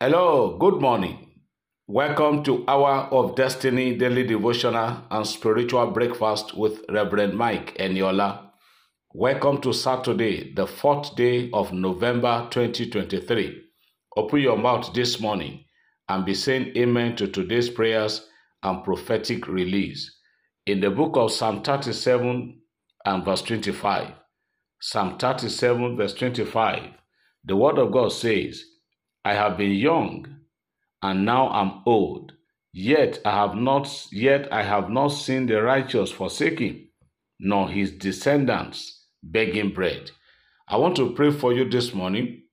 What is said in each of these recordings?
Hello, good morning. Welcome to Hour of Destiny Daily Devotional and Spiritual Breakfast with Reverend Mike Eniola. Welcome to Saturday, the fourth day of November 2023. Open your mouth this morning and be saying amen to today's prayers and prophetic release. In the book of Psalm 37 and verse 25, Psalm 37, verse 25, the word of God says, I have been young and now I'm old, yet I have not yet I have not seen the righteous forsaken, nor his descendants begging bread. I want to pray for you this morning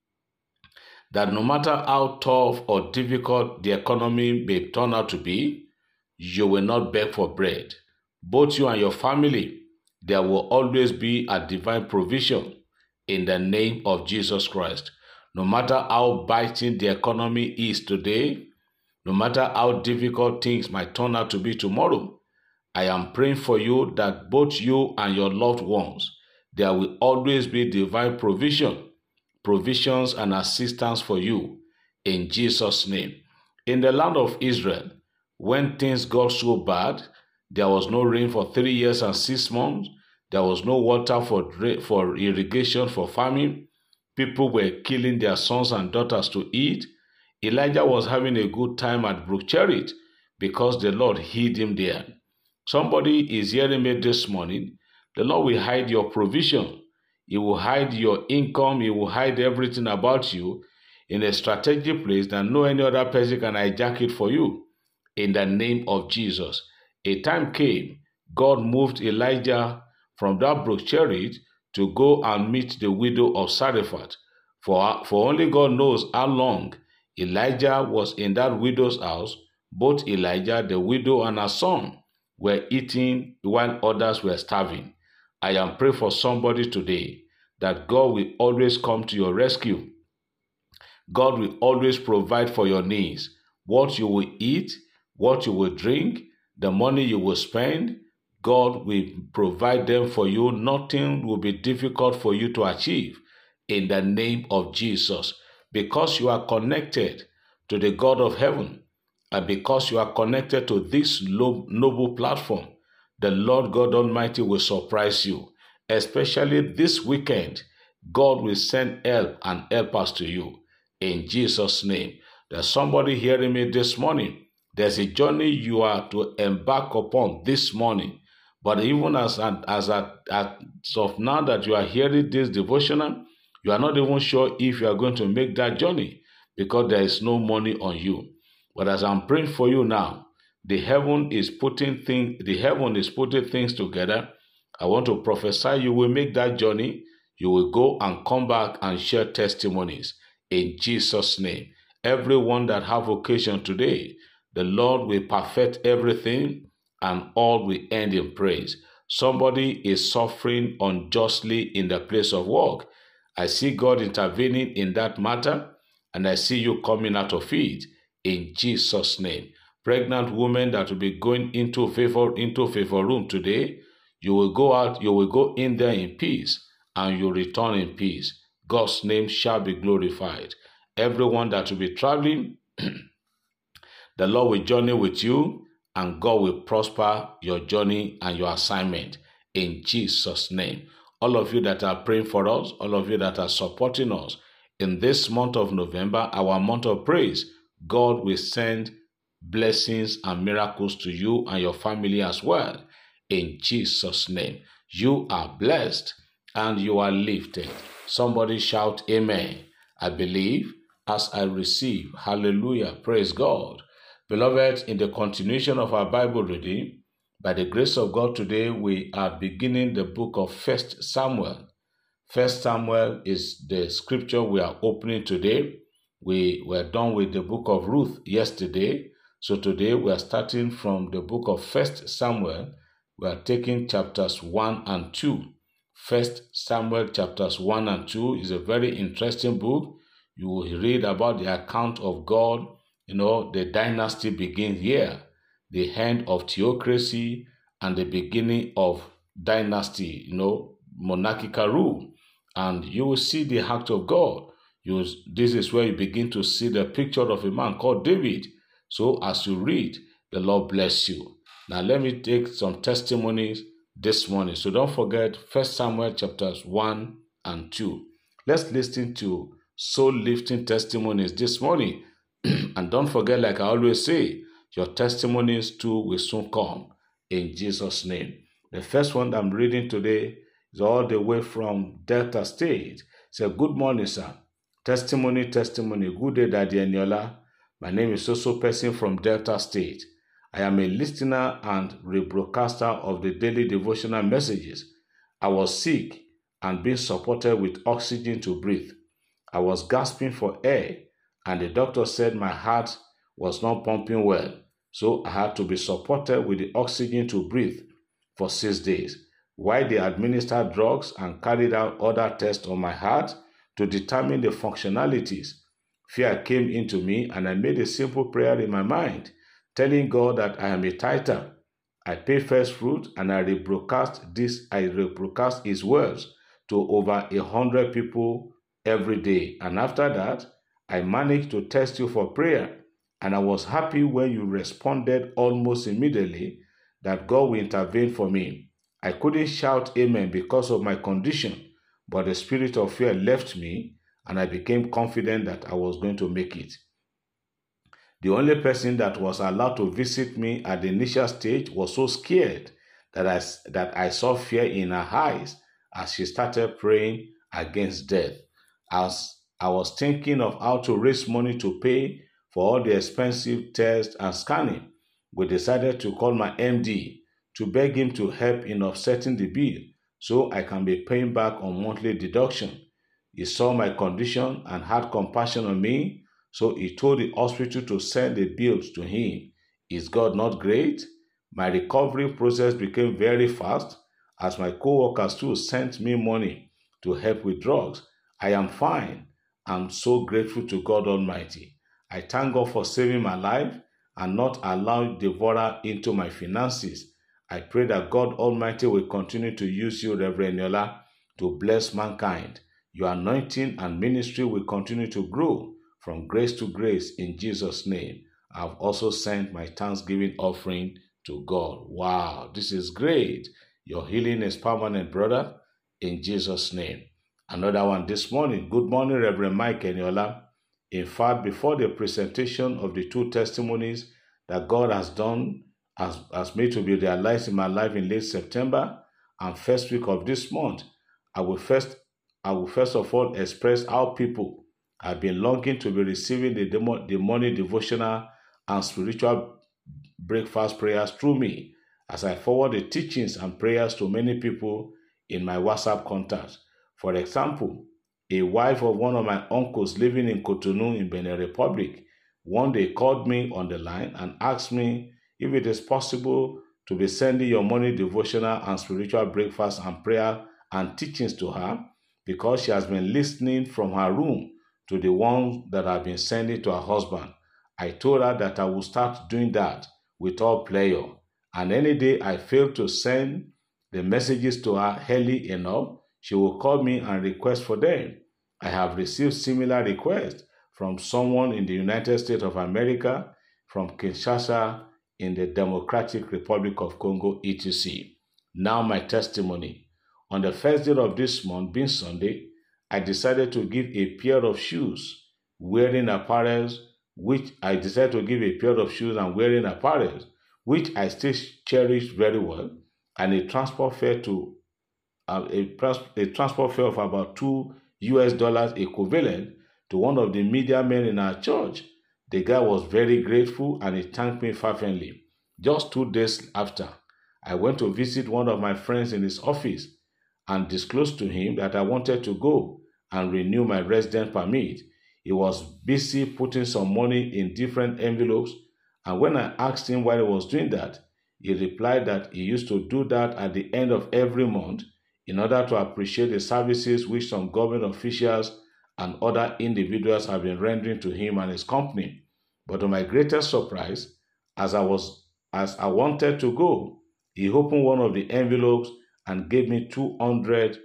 that no matter how tough or difficult the economy may turn out to be, you will not beg for bread. Both you and your family, there will always be a divine provision in the name of Jesus Christ. No matter how biting the economy is today, no matter how difficult things might turn out to be tomorrow, I am praying for you that both you and your loved ones, there will always be divine provision, provisions and assistance for you in Jesus' name. In the land of Israel, when things got so bad, there was no rain for three years and six months, there was no water for, for irrigation for farming, People were killing their sons and daughters to eat. Elijah was having a good time at Brook Cherith because the Lord hid him there. Somebody is hearing me this morning. The Lord will hide your provision. He will hide your income. He will hide everything about you in a strategic place that no any other person can hijack it for you. In the name of Jesus. A time came, God moved Elijah from that Brook Cherith to go and meet the widow of Zarephath. For, for only God knows how long Elijah was in that widow's house. Both Elijah, the widow, and her son were eating while others were starving. I am praying for somebody today that God will always come to your rescue. God will always provide for your needs. What you will eat, what you will drink, the money you will spend, God will provide them for you. Nothing will be difficult for you to achieve in the name of Jesus. Because you are connected to the God of heaven and because you are connected to this noble platform, the Lord God Almighty will surprise you. Especially this weekend, God will send help and helpers to you in Jesus' name. There's somebody hearing me this morning. There's a journey you are to embark upon this morning but even as as at, as of now that you are hearing this devotional, you are not even sure if you are going to make that journey because there is no money on you. But as I'm praying for you now, the heaven is putting things the heaven is putting things together. I want to prophesy you will make that journey. You will go and come back and share testimonies in Jesus' name. Everyone that have occasion today, the Lord will perfect everything and all will end in praise. Somebody is suffering unjustly in the place of work. I see God intervening in that matter, and I see you coming out of it in Jesus' name. Pregnant woman that will be going into favor into favor room today, you will go out, you will go in there in peace, and you return in peace. God's name shall be glorified. Everyone that will be traveling, the Lord will journey with you and God will prosper your journey and your assignment in Jesus' name. All of you that are praying for us, all of you that are supporting us in this month of November, our month of praise, God will send blessings and miracles to you and your family as well. In Jesus' name, you are blessed and you are lifted. Somebody shout, Amen. I believe as I receive. Hallelujah. Praise God. Beloved, in the continuation of our Bible reading, by the grace of God today, we are beginning the book of First Samuel. First Samuel is the scripture we are opening today. We were done with the book of Ruth yesterday. So today we are starting from the book of First Samuel. We are taking chapters 1 and 2. First Samuel chapters 1 and 2 is a very interesting book. You will read about the account of God you know, the dynasty begins here, the end of theocracy and the beginning of dynasty, you know, monarchical rule. And you will see the act of God. you this is where you begin to see the picture of a man called David. So as you read, the Lord bless you. Now let me take some testimonies this morning. So don't forget First Samuel chapters 1 and 2. Let's listen to soul lifting testimonies this morning. and don't forget, like I always say, your testimonies too will soon come in Jesus' name. The first one I'm reading today is all the way from Delta State. Say, Good morning, sir. Testimony, testimony. Good day, Daddy. My name is Soso Person from Delta State. I am a listener and rebroadcaster of the daily devotional messages. I was sick and being supported with oxygen to breathe. I was gasping for air, and the doctor said my heart was not pumping well, so I had to be supported with the oxygen to breathe for six days. While they administered drugs and carried out other tests on my heart, to determine the functionalities. Fear came into me, and I made a simple prayer in my mind, telling God that I am a tither. I pay first fruit, and I rebroadcast this. I rebroadcast His words to over a hundred people every day. And after that, I managed to test you for prayer, and I was happy when you responded almost immediately that God will intervene for me. I couldn't shout Amen because of my condition but the spirit of fear left me, and I became confident that I was going to make it. The only person that was allowed to visit me at the initial stage was so scared that I, that I saw fear in her eyes as she started praying against death. As I was thinking of how to raise money to pay for all the expensive tests and scanning, we decided to call my MD to beg him to help in offsetting the bill so I can be paying back on monthly deduction. He saw my condition and had compassion on me, so he told the hospital to send the bills to him. Is God not great? My recovery process became very fast as my co-workers too sent me money to help with drugs. I am fine. I'm so grateful to God Almighty. I thank God for saving my life and not allowing devourer into my finances. I pray that God Almighty will continue to use you, Reverend Eniola, to bless mankind. Your anointing and ministry will continue to grow from grace to grace in Jesus' name. I've also sent my thanksgiving offering to God. Wow, this is great. Your healing is permanent, brother, in Jesus' name. Another one this morning. Good morning, Reverend Mike Eniola. In fact, before the presentation of the two testimonies that God has done has, has made to be realized in my life in late September and first week of this month, I will first I will first of all express how people have been longing to be receiving the, demo, the morning devotional and spiritual breakfast prayers through me as I forward the teachings and prayers to many people in my WhatsApp contacts. For example, a wife of one of my uncles living in Cotonou in Benin Republic one day called me on the line and asked me if it is possible to be sending your morning devotional and spiritual breakfast and prayer and teachings to her because she has been listening from her room to the ones that I've been sending to her husband. I told her that I would start doing that with all pleasure. And any day I fail to send the messages to her early enough, she will call me and request for them. I have received similar requests from someone in the United States of America, from Kinshasa, in the Democratic Republic of Congo, etc. Now, my testimony. On the first day of this month, being Sunday, I decided to give a pair of shoes wearing apparel, which I decided to give a pair of shoes and wearing apparel, which I still cherish very well, and a transport fare to a, a transport fare of about two US dollars equivalent to one of the media men in our church the guy was very grateful and he thanked me fervently. Just two days after, I went to visit one of my friends in his office and disclosed to him that I wanted to go and renew my resident permit. He was busy putting some money in different envelopes, and when I asked him why he was doing that, he replied that he used to do that at the end of every month in order to appreciate the services which some government officials and other individuals have been rendering to him and his company. But to my greatest surprise, as I was as I wanted to go, he opened one of the envelopes and gave me 200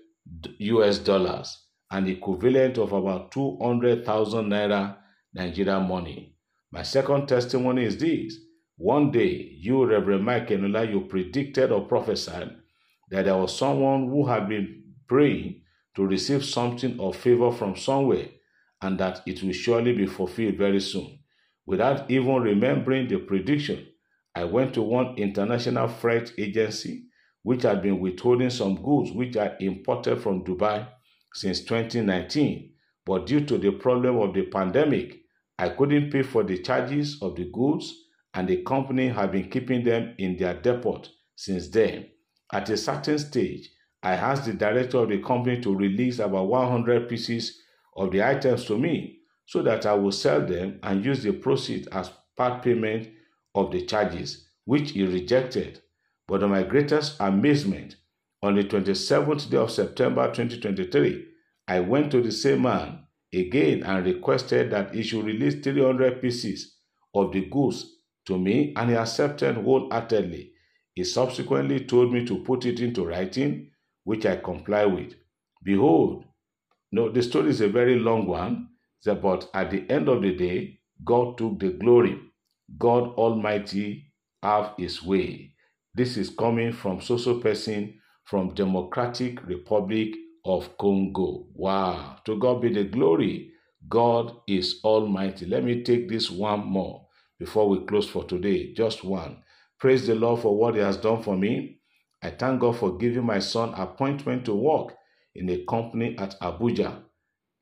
US dollars. an equivalent of about 200,000 naira Nigerian money. My second testimony is this. One day, you, Reverend Mike Eniola, you predicted or prophesied that there was someone who had been praying to receive something of favor from somewhere and that it will surely be fulfilled very soon. Without even remembering the prediction, I went to one international freight agency which had been withholding some goods which I imported from Dubai since 2019. But due to the problem of the pandemic, I couldn't pay for the charges of the goods, and the company had been keeping them in their depot since then. At a certain stage, I asked the director of the company to release about 100 pieces of the items to me so that I would sell them and use the proceeds as part payment of the charges, which he rejected. But to my greatest amazement, on the 27th day of September 2023, I went to the same man again and requested that he should release 300 pieces of the goods to me, and he accepted wholeheartedly. He subsequently told me to put it into writing, which I comply with. Behold, no, the story is a very long one, but at the end of the day, God took the glory. God Almighty have His way. This is coming from social person from Democratic Republic of Congo. Wow. To God be the glory. God is almighty. Let me take this one more before we close for today. Just one. Praise the Lord for what he has done for me. I thank God for giving my son appointment to work in a company at Abuja.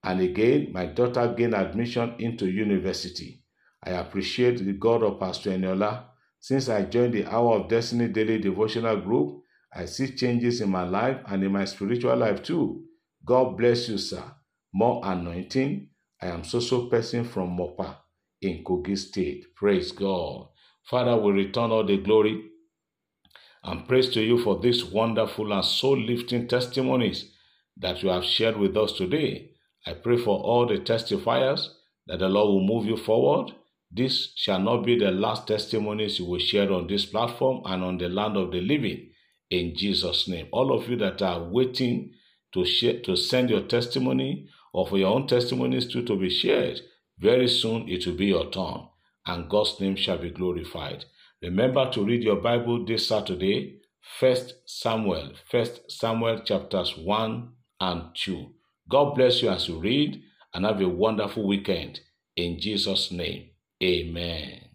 And again, my daughter gained admission into university. I appreciate the God of Pastor Eniola since I joined the Hour of Destiny Daily Devotional Group, I see changes in my life and in my spiritual life too. God bless you, sir. More anointing. I am Soso person from Mopa in Kogi State. Praise God. Father, we return all the glory and praise to you for these wonderful and soul lifting testimonies that you have shared with us today. I pray for all the testifiers that the Lord will move you forward this shall not be the last testimonies you will share on this platform and on the land of the living in Jesus' name. All of you that are waiting to share, to send your testimony or for your own testimonies too to be shared, very soon it will be your turn and God's name shall be glorified. Remember to read your Bible this Saturday, First Samuel, First Samuel chapters 1 and 2. God bless you as you read and have a wonderful weekend in Jesus' name. Amen.